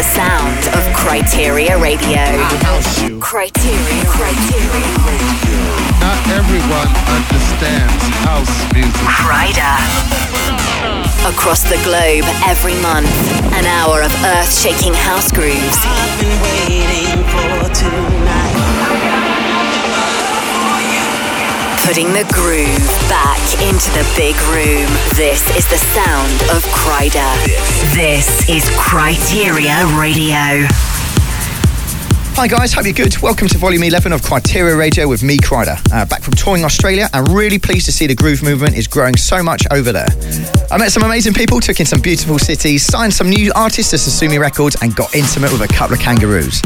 the sound of Kryteria Radio. Kryteria, Kryteria. Not everyone understands house music. Kryder. Across the globe every month, an hour of earth shaking house grooves. Putting the groove back into the big room. This is the sound of Kryder. This is Kryteria Radio. Hi guys, hope you're good. Welcome to Volume 11 of Kryteria Radio with me, Kryder. Uh, back from touring Australia and really pleased to see the groove movement is growing so much over there. I met some amazing people, took in some beautiful cities, signed some new artists to Sosumi Records and got intimate with a couple of kangaroos.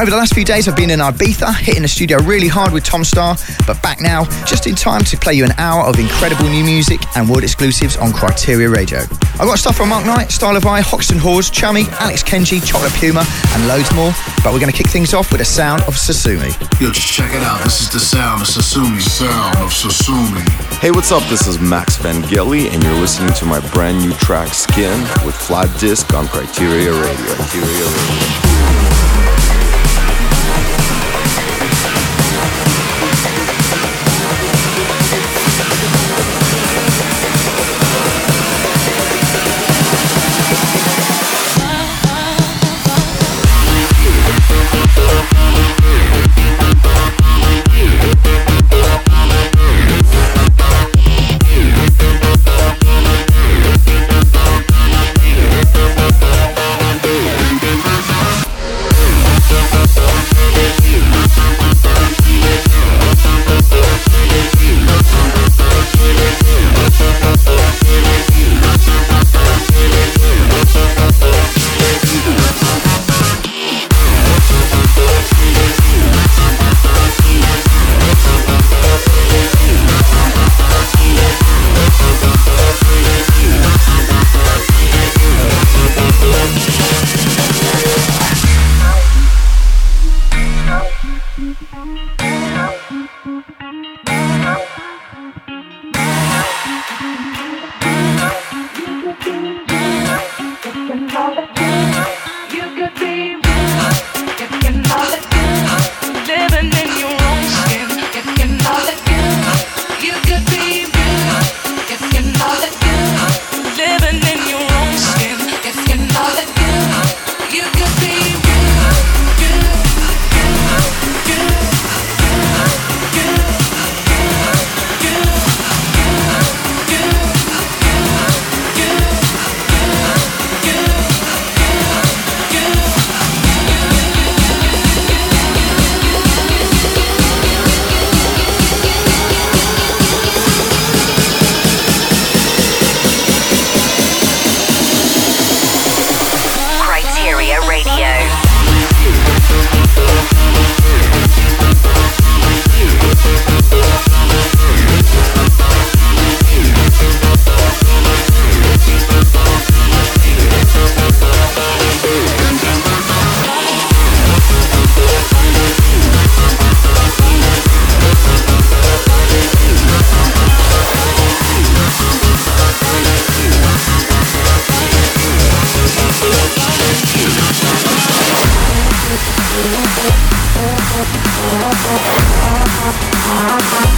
Over the last few days, I've been in Ibiza, hitting the studio really hard with Tom Staar, but back now, just in time to play you an hour of incredible new music and world exclusives on Kryteria Radio. I've got stuff from Mark Knight, Style of Eye, Hoxton Whores, Chummy, Alex Kenji, Chocolate Puma, and loads more, but we're going to kick things off with the sound of Sosumi. Yo, just check it out. This is the sound of Sosumi. Sound of Sosumi. Hey, what's up? This is Max Vangeli, and you're listening to my brand new track Skin with Flat Disc on Criteria Radio. Kryteria Radio. Bye.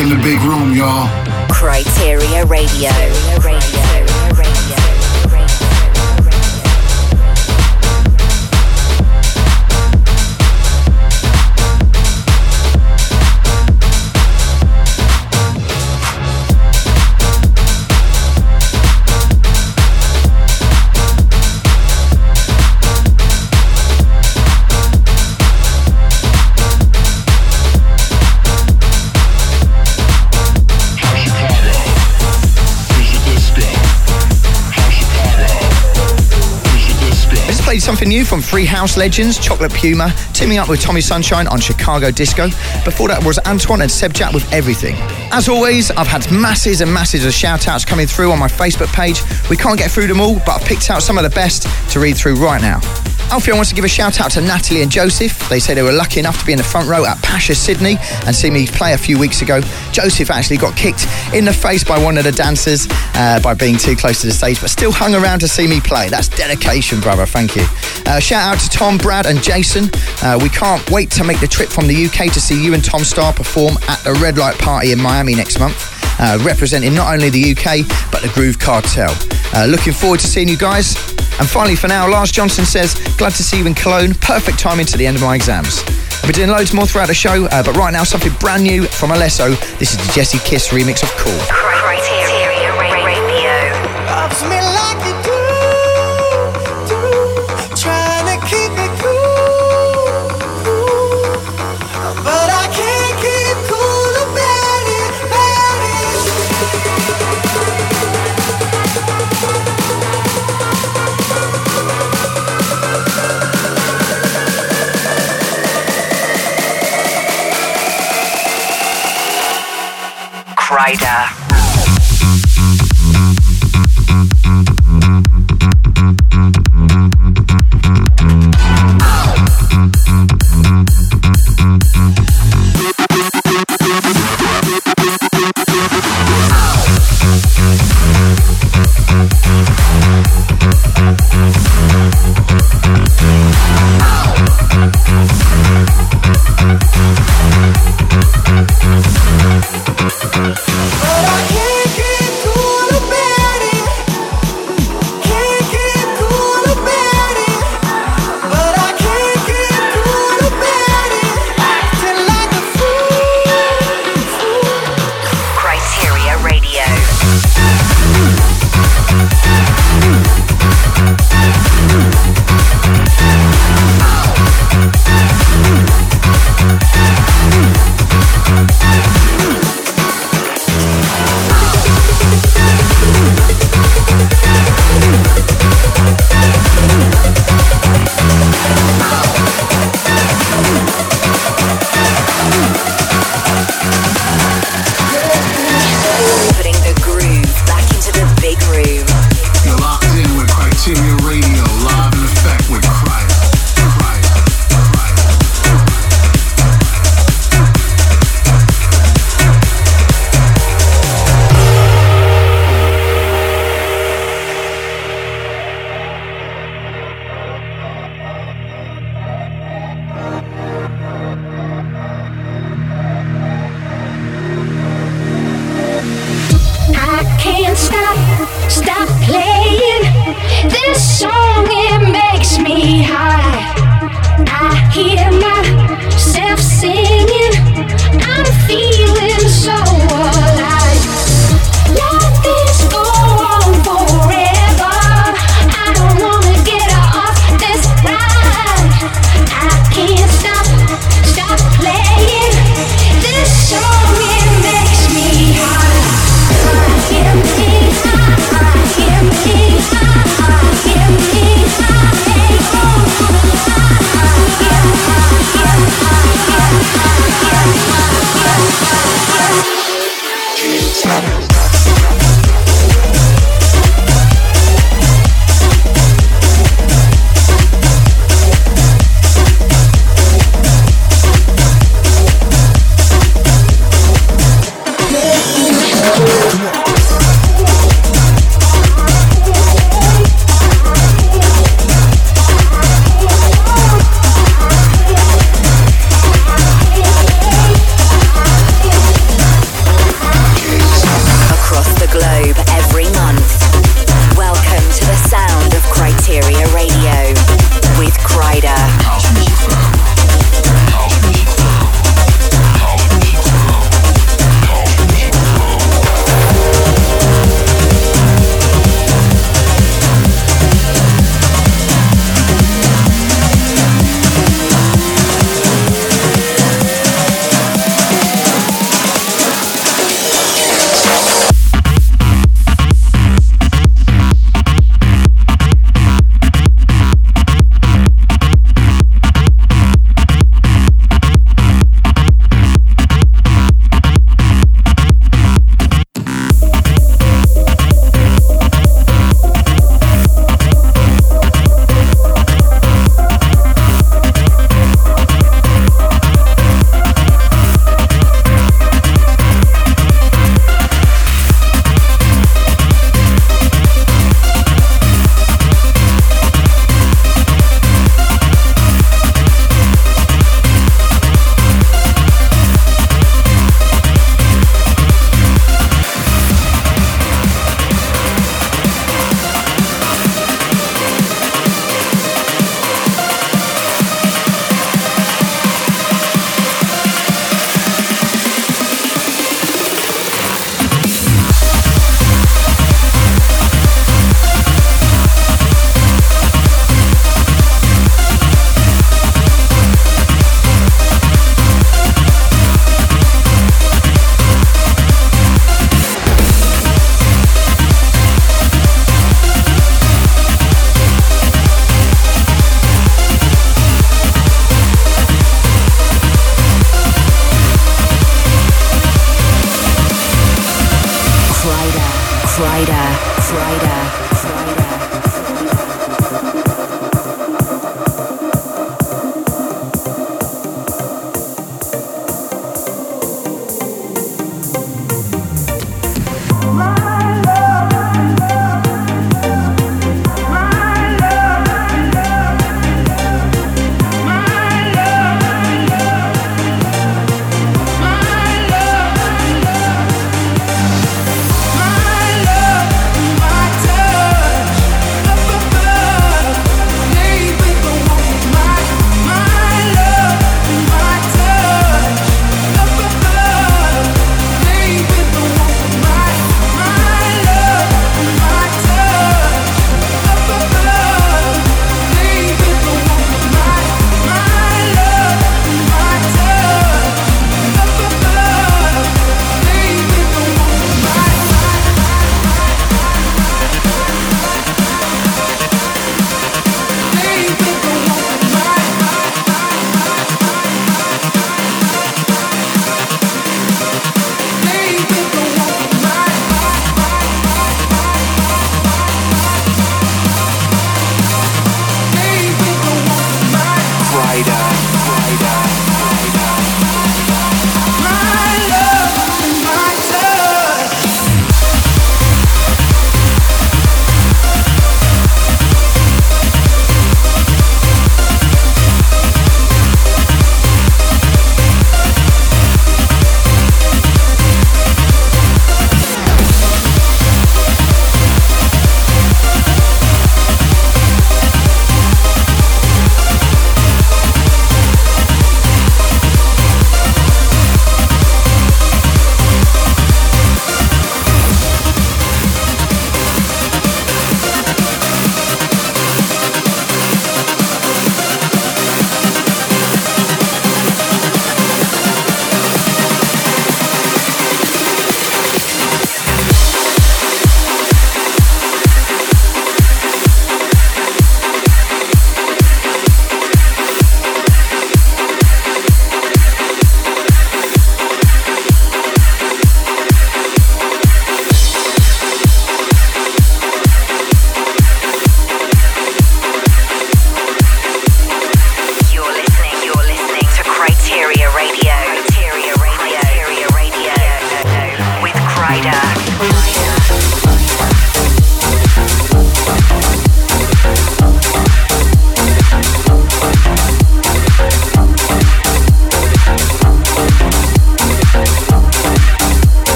In the big room, y'all. Kryteria Radio. Something new from Free House legends Chocolate Puma, teaming up with Tommy Sunshine on Chicago Disco. Before that was Antoine and Seb Jack with Everything. As always, I've had masses and masses of shout outs coming through on my Facebook page. We can't get through them all, but I've picked out some of the best to read through right now. Alfie wants to give a shout out to Natalie and Joseph. They say they were lucky enough to be in the front row at Pacha Sydney and see me play a few weeks ago. Joseph actually got kicked in the face by one of the dancers uh, by being too close to the stage, but still hung around to see me play. That's dedication, brother. Thank you. Uh, shout out to Tom, Brad, and Jason. Uh, we can't wait to make the trip from the UK to see you and Tom Staar perform at the Red Light Party in Miami next month. Uh, representing not only the UK but the Groove Cartel. Uh, looking forward to seeing you guys. And finally, for now, Lars Johnson says, Glad to see you in Cologne. Perfect timing to the end of my exams. I'll be doing loads more throughout the show, uh, but right now, something brand new from Alesso. This is the Jesse Kiss remix of Cool. I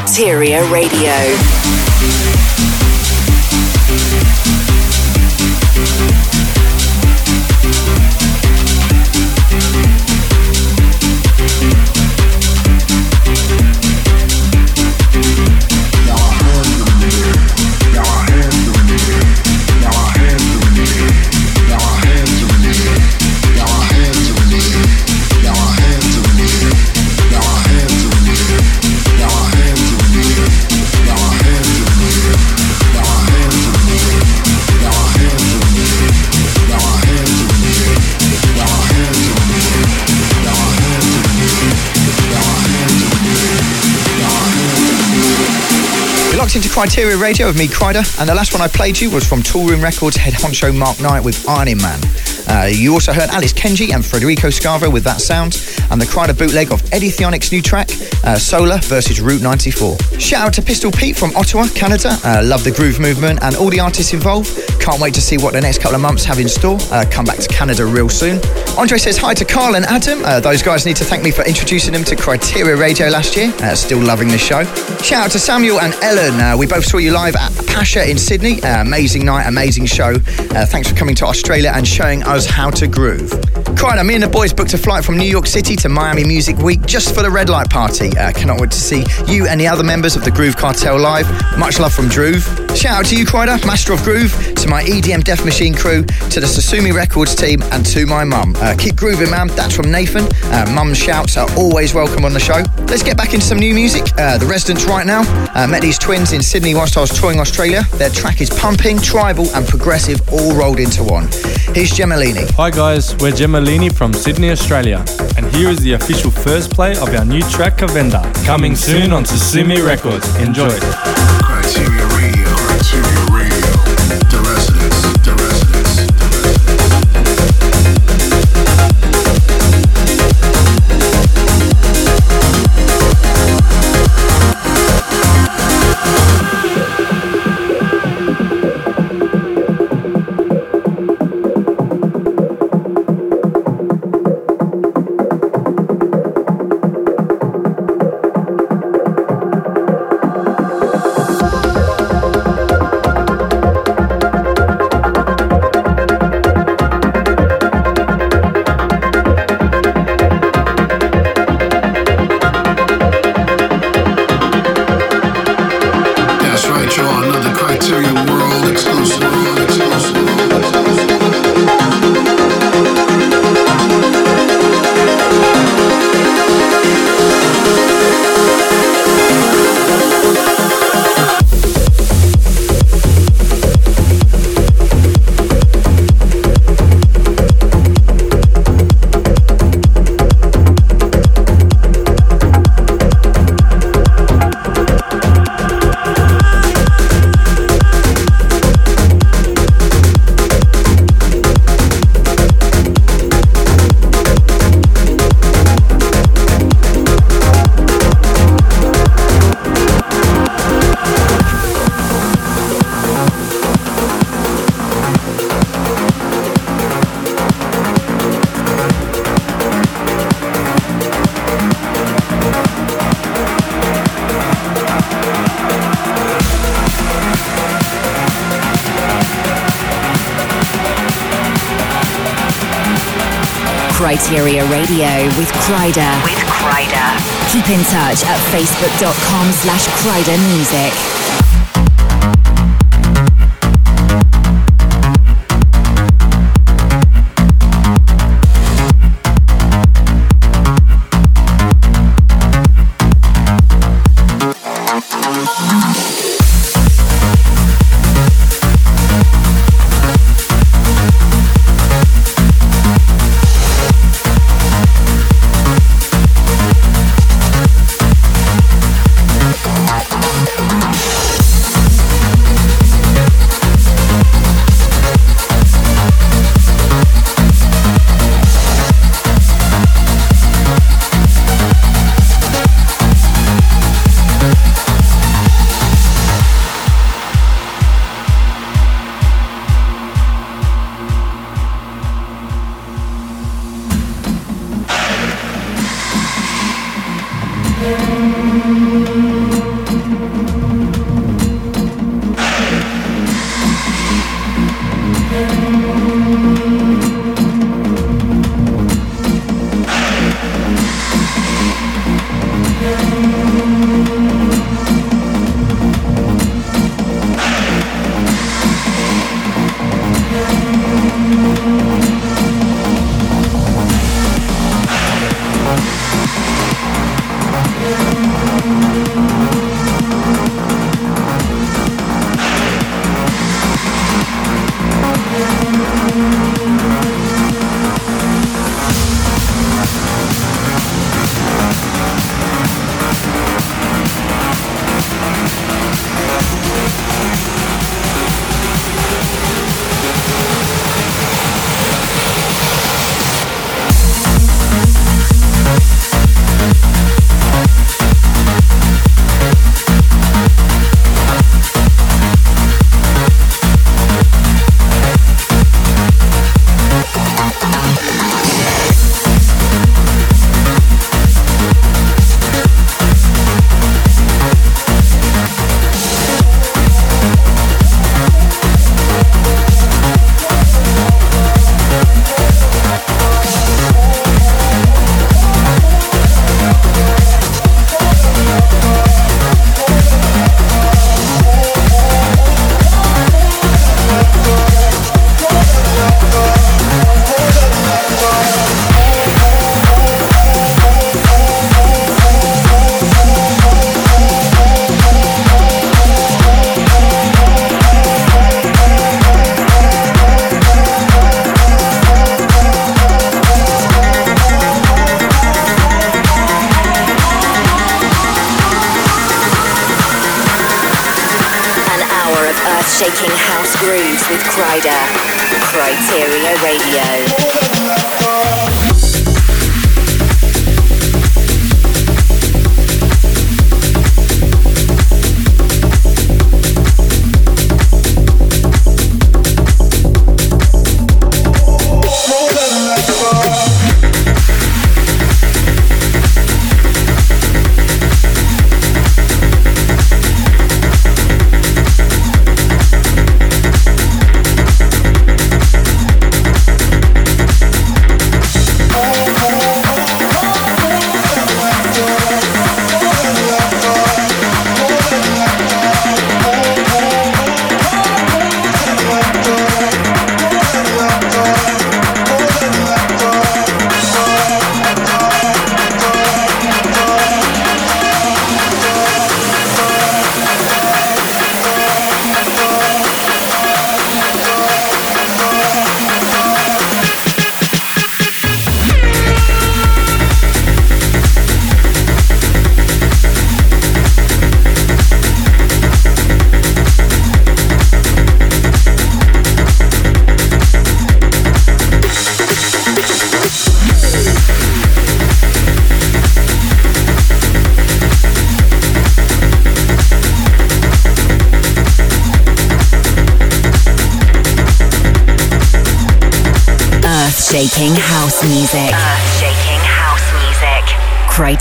Kryteria Radio. Kryteria Radio with me, Kryder, and the last one I played you was from Toolroom Records head honcho Mark Knight with Ironing Man. Uh, you also heard Alex Kenji and Federico Scavo with That Sound, and the Kryder bootleg of Eddie Thoneick's new track, uh, Solar versus Route 94. Shout out to Pistol Pete from Ottawa, Canada. Uh, love the groove movement and all the artists involved. Can't wait to see what the next couple of months have in store. Uh, come back to Canada real soon. Andre says hi to Carl and Adam. Uh, those guys need to thank me for introducing them to Kryteria Radio last year. Uh, still loving the show. Shout out to Samuel and Ellen. Uh, we both saw you live at Pacha in Sydney. Uh, amazing night, amazing show. Uh, thanks for coming to Australia and showing us how to groove. Kryder, me and the boys booked a flight from New York City to Miami Music Week just for the red light party. Uh, cannot wait to see you and the other members of the Groove Cartel live. Much love from Droove. Shout out to you, Kryder, Master of Groove, to my EDM Death Machine crew, to the Sosumi Records team, and to my mum. Uh, keep grooving, man. That's from Nathan. Uh, mum's shouts are always welcome on the show. Let's get back into some new music. Uh, the Residents right now. Met these twins in Sydney whilst I was touring Australia. Their track is pumping, tribal, and progressive all rolled into one. Here's Gemma Gemmalini. Hi guys, we're Gemmalini from Sydney, Australia, and here is the official first play of our new track Cavenda, coming soon on Sumi Records. Enjoy. Kryteria Radio with Kryder. With Kryder. Keep in touch at facebook.com slash Kryder Music.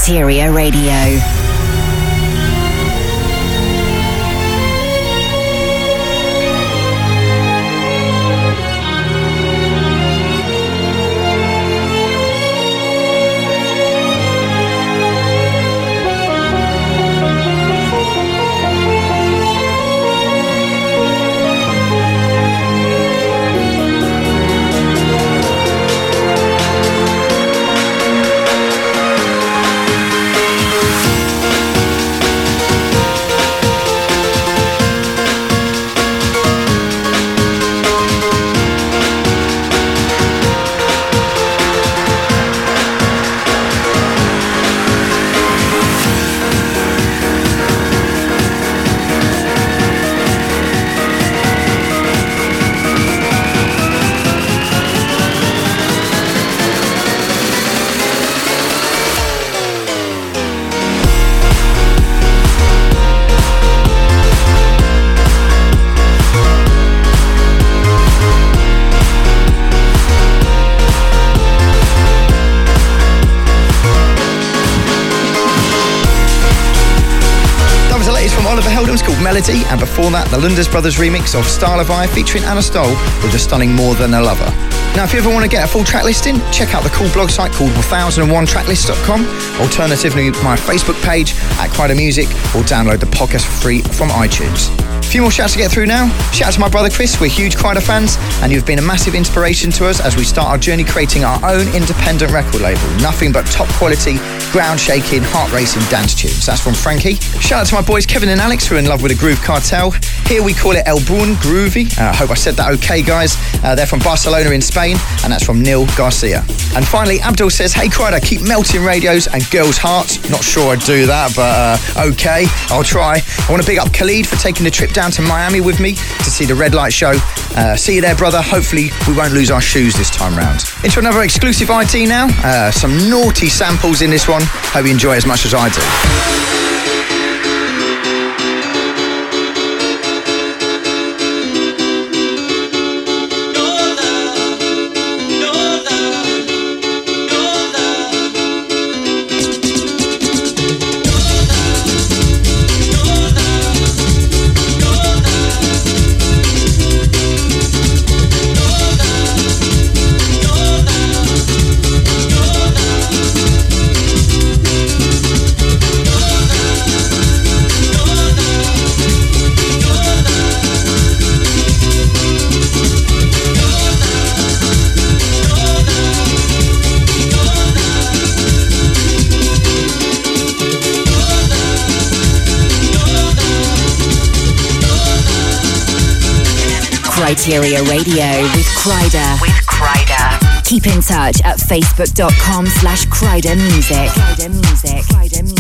Kryteria Radio. Melody, and before that, the Lunders Brothers remix of Style of Eye featuring Anna Stoll with the stunning More Than a Lover. Now, if you ever want to get a full track listing, check out the cool blog site called 1001tracklist.com. Alternatively, my Facebook page at Kryder Music, or download the podcast for free from iTunes. A few more shouts to get through now. Shout out to my brother Chris, we're huge Kryder fans, and you've been a massive inspiration to us as we start our journey creating our own independent record label. Nothing but top quality, ground shaking, heart racing dance tunes. That's from Frankie. Shout out to my boys Kevin and Alex, who are in love with the Groove Cartel. Here we call it El Brun Groovy. Uh, I hope I said that okay, guys. Uh, they're from Barcelona in Spain, and that's from Neil Garcia. And finally, Abdul says, Hey Kryder, keep melting radios and girls' hearts. Not sure I'd do that, but uh, okay, I'll try. I want to big up Khalid for taking the trip down to Miami with me to see the Red Light Show. Uh, see you there, brother. Hopefully, we won't lose our shoes this time round. Into another exclusive IT now. Uh, some naughty samples in this one. Hope you enjoy as much as I do. Kryteria Radio with Kryder. With Kryder. Keep in touch at facebook.com slash Kryder Music. Kryder Music. Kryder Music.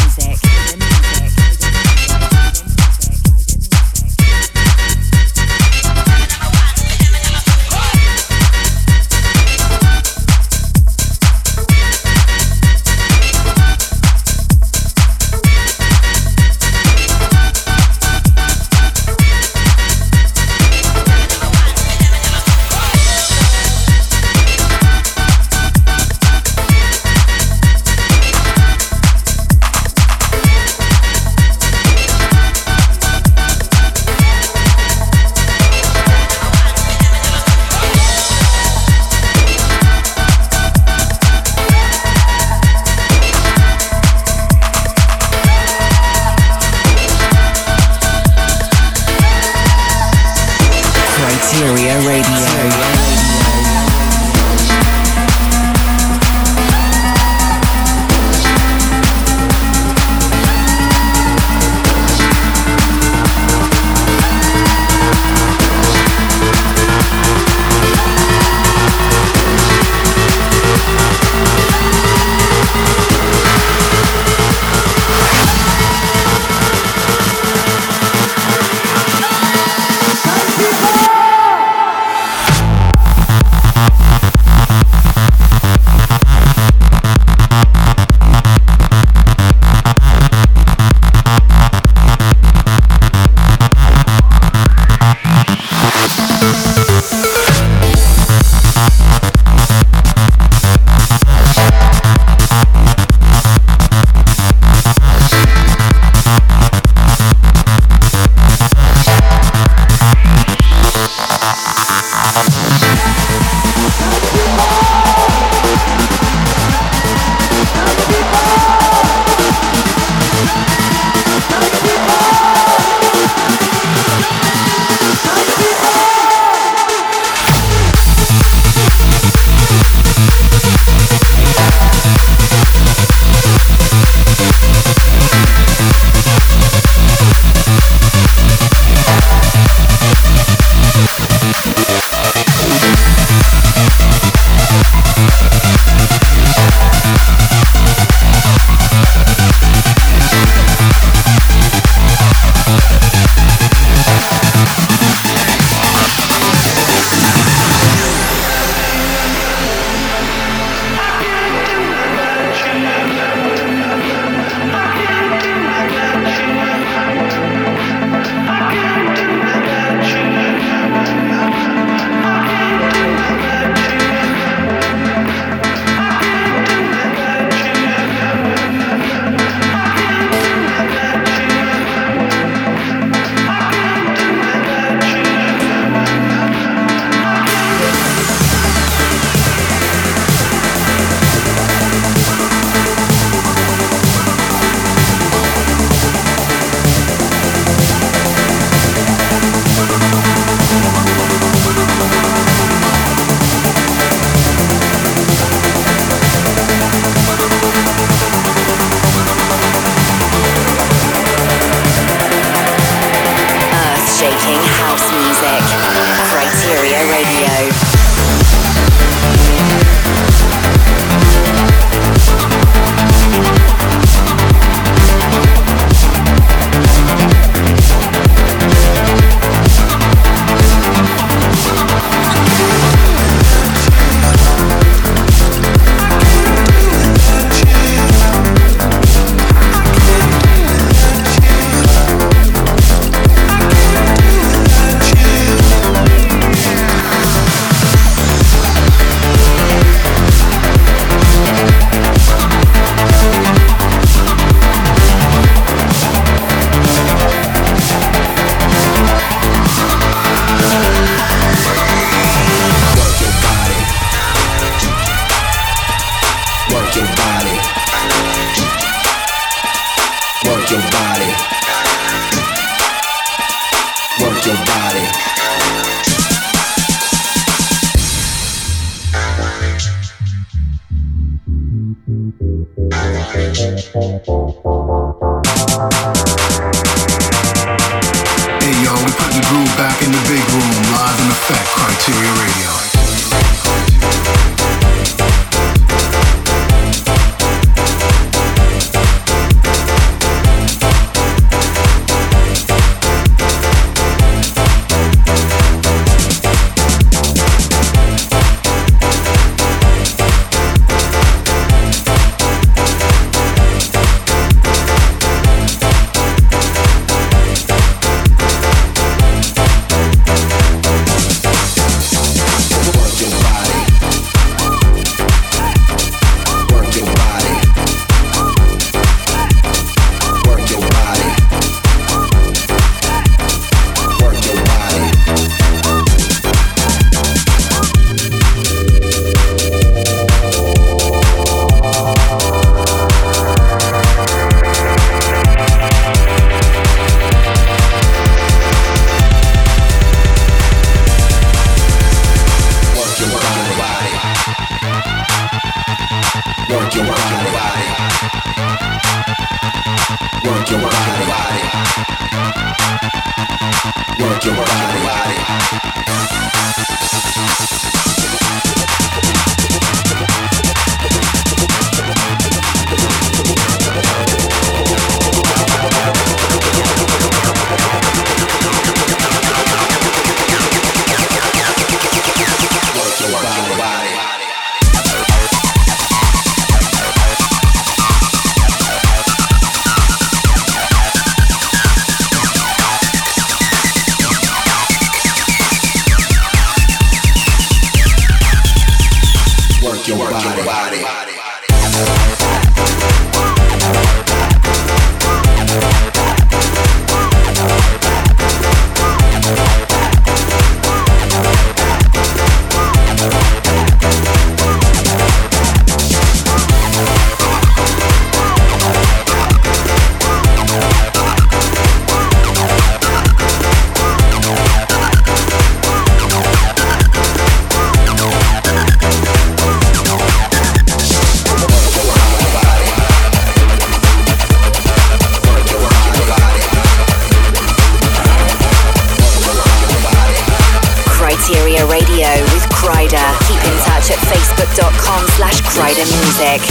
Kryteria Radio with Kryder. Keep in touch at facebook.com slash Kryder Music.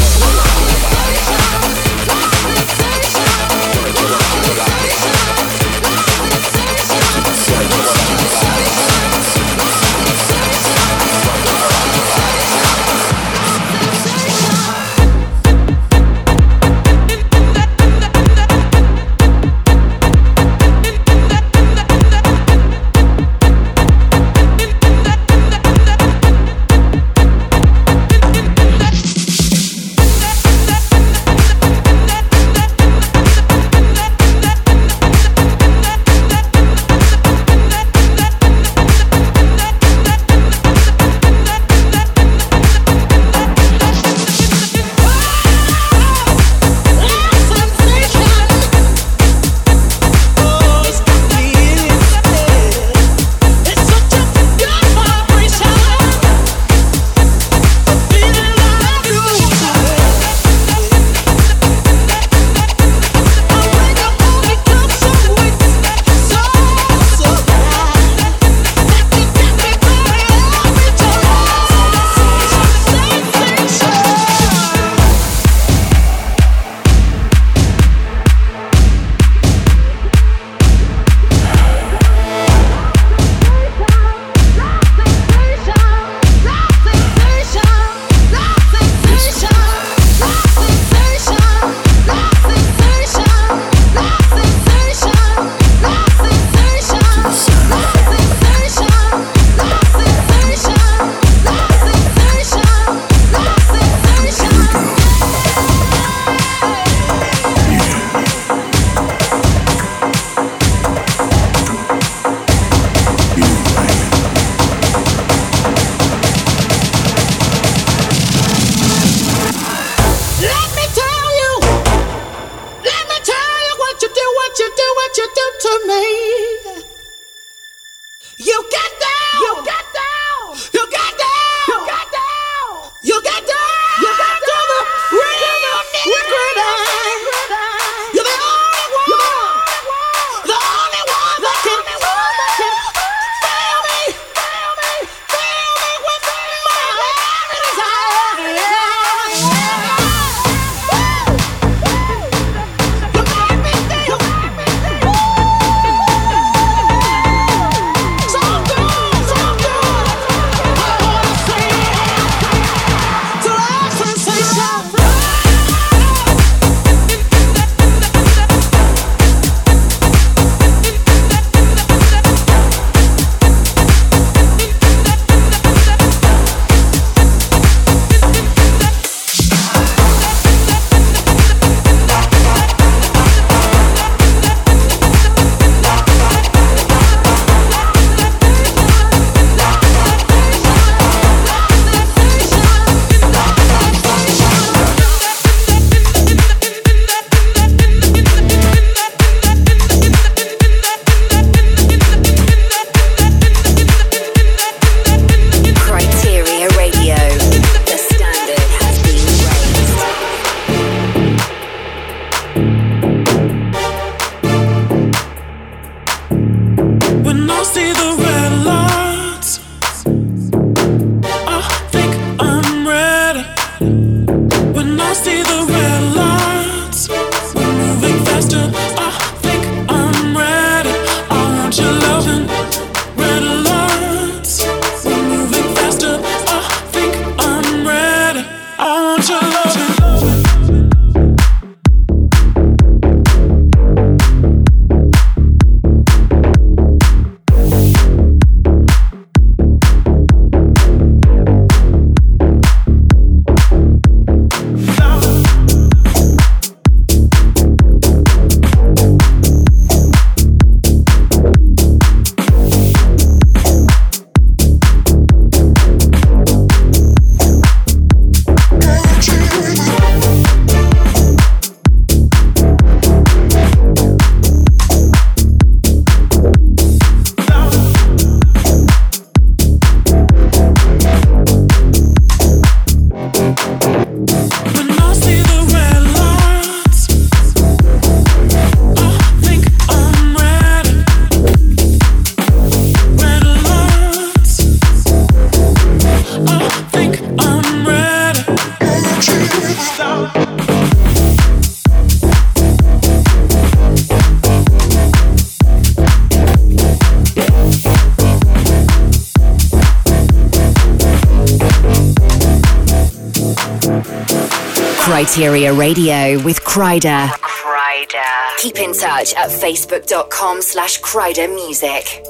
Kryteria Radio with Kryder. Kryder. Keep in touch at facebook.com slash Kryder Music.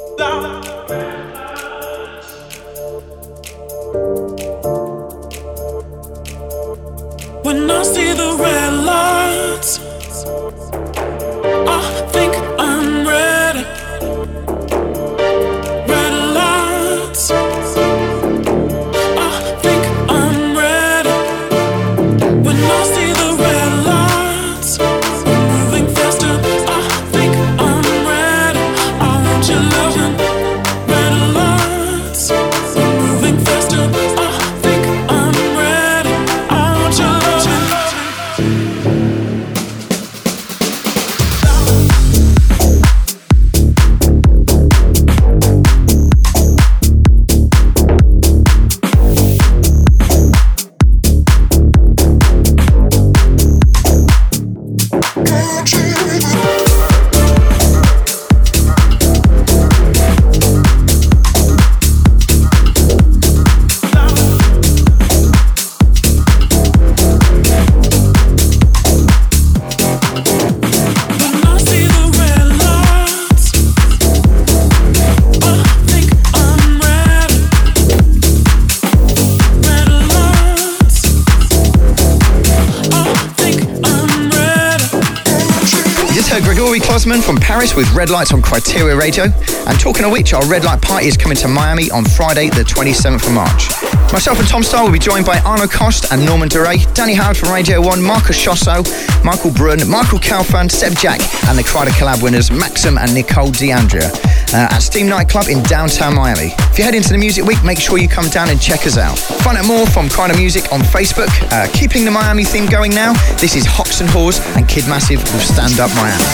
Paris with Red Lights on Kryteria Radio. And talking of which, our Red Light Party is coming to Miami on Friday, the 27th of March. Myself and Tom Staar will be joined by Arno Cost and Norman Doray, Danny Howard from Radio 1, Marcus Schossow, Michael Brun, Michael Calfan, Sebjak, and the Kryder collab winners Maxim and Nicole DeAndrea uh, at Steam Nightclub in downtown Miami. If you head into the Music Week, make sure you come down and check us out. Find out more from Kryder Music on Facebook. Uh, keeping the Miami theme going now, this is Hoxton Whores and Kid Massive with Stand Up Miami.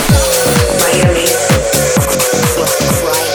Miami.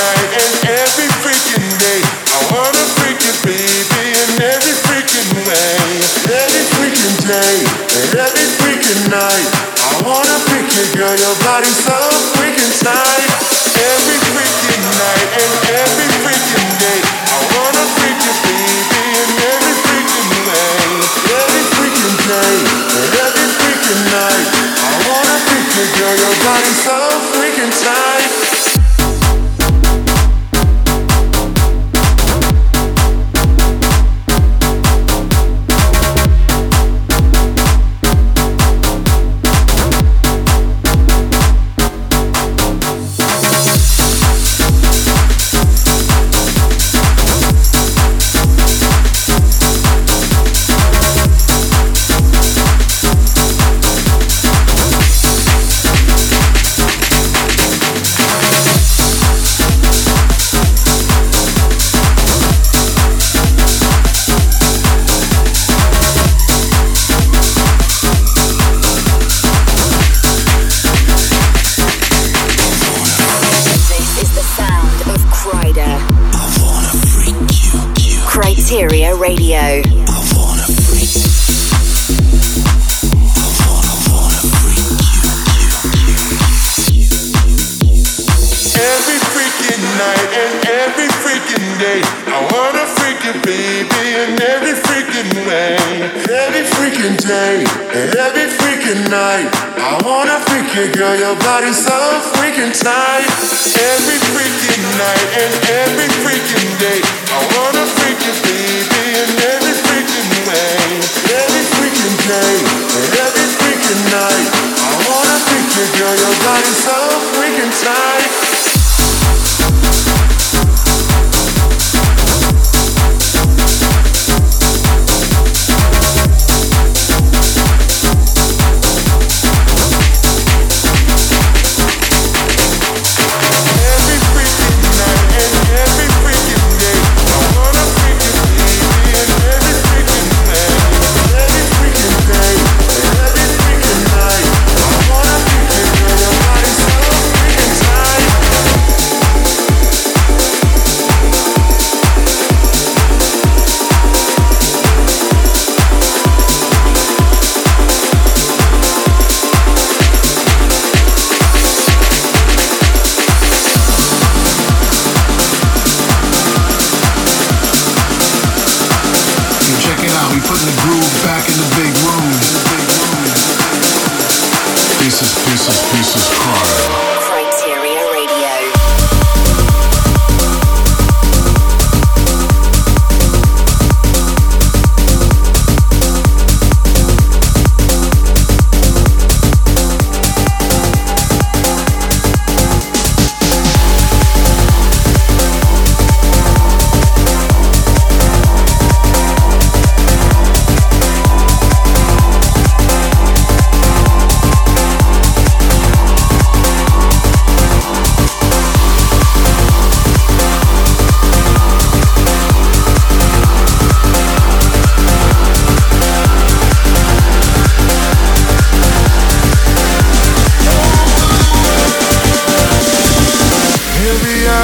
Night. And every freaking day I wanna freak you, baby, in every freaking way. Every freaking day and every freaking night, I wanna you, girl, your body's so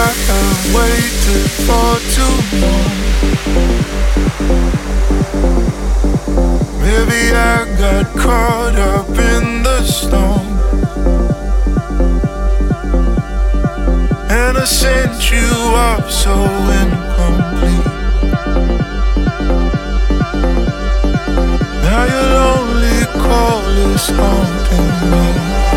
I have waited for too long. Maybe I got caught up in the storm. And I sent you off so incomplete. Now call haunting me.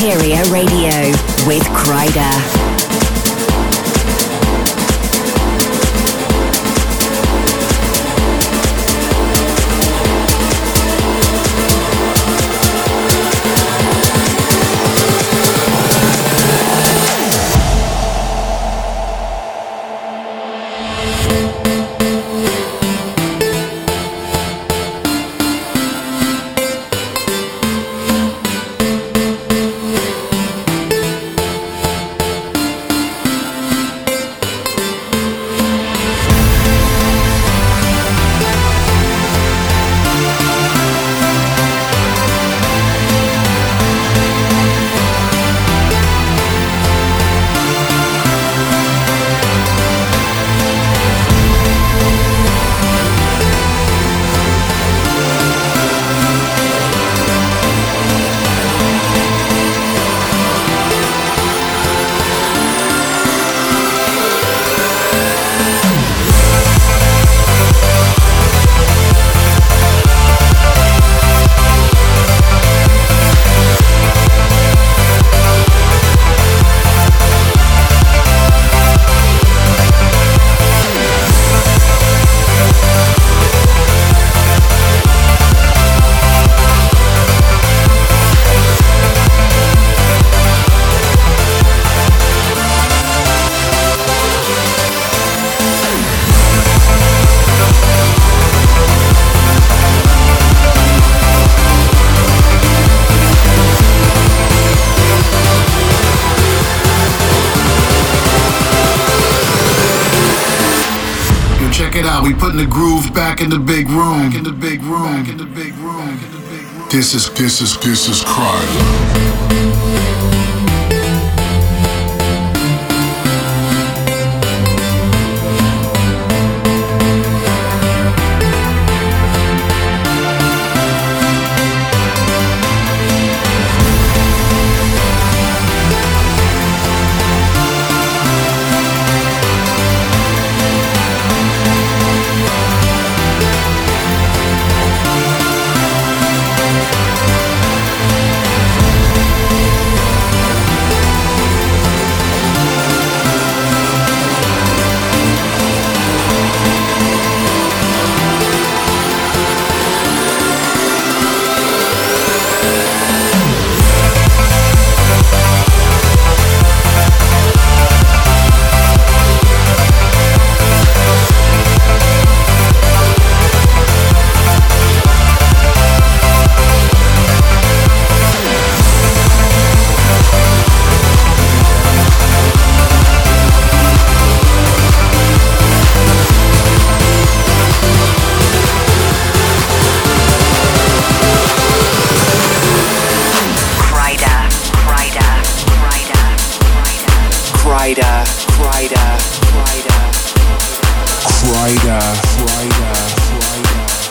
Kryteria Radio. back in the big room. in the big room. in the big room. This is this is this is crime.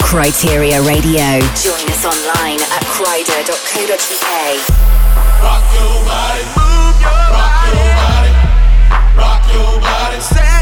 Kryteria Radio. Join us online at kryder.co.uk. Rock your body, rock your body, rock your body.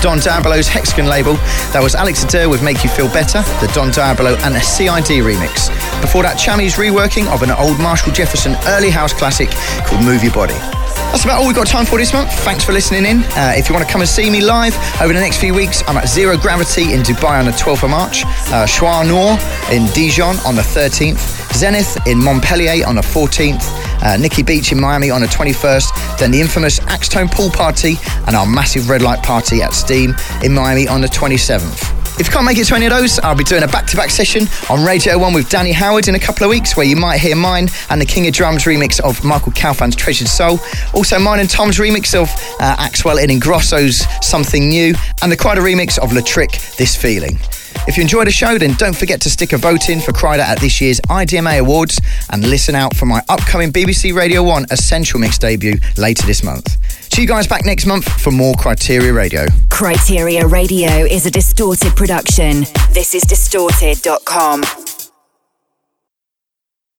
Don Diablo's Hexagon label. That was Alex Adair with Make You Feel Better, the Don Diablo and a CID remix. Before that, Chammy's reworking of an old Marshall Jefferson early house classic called Move Your Body. That's about all we've got time for this month. Thanks for listening in. Uh, if you want to come and see me live over the next few weeks, I'm at Zero Gravity in Dubai on the 12th of March, uh, Noir in Dijon on the 13th, Zenith in Montpellier on the 14th, uh, Nikki Beach in Miami on the 21st, then the infamous Axtone Pool Party and our massive red light party at Steam in Miami on the 27th. If you can't make it to any of those, I'll be doing a back-to-back session on Radio 1 with Danny Howard in a couple of weeks where you might hear mine and the King of Drums remix of Michael Calfan's Treasured Soul. Also mine and Tom's remix of uh, Axwell and Ingrosso's Something New and the Kryder remix of La Trick, This Feeling. If you enjoyed the show, then don't forget to stick a vote in for Kryder at this year's IDMA Awards and listen out for my upcoming BBC Radio 1 Essential Mix debut later this month. See you guys back next month for more Kryteria Radio. Kryteria Radio is a distorted production. This is distorted.com.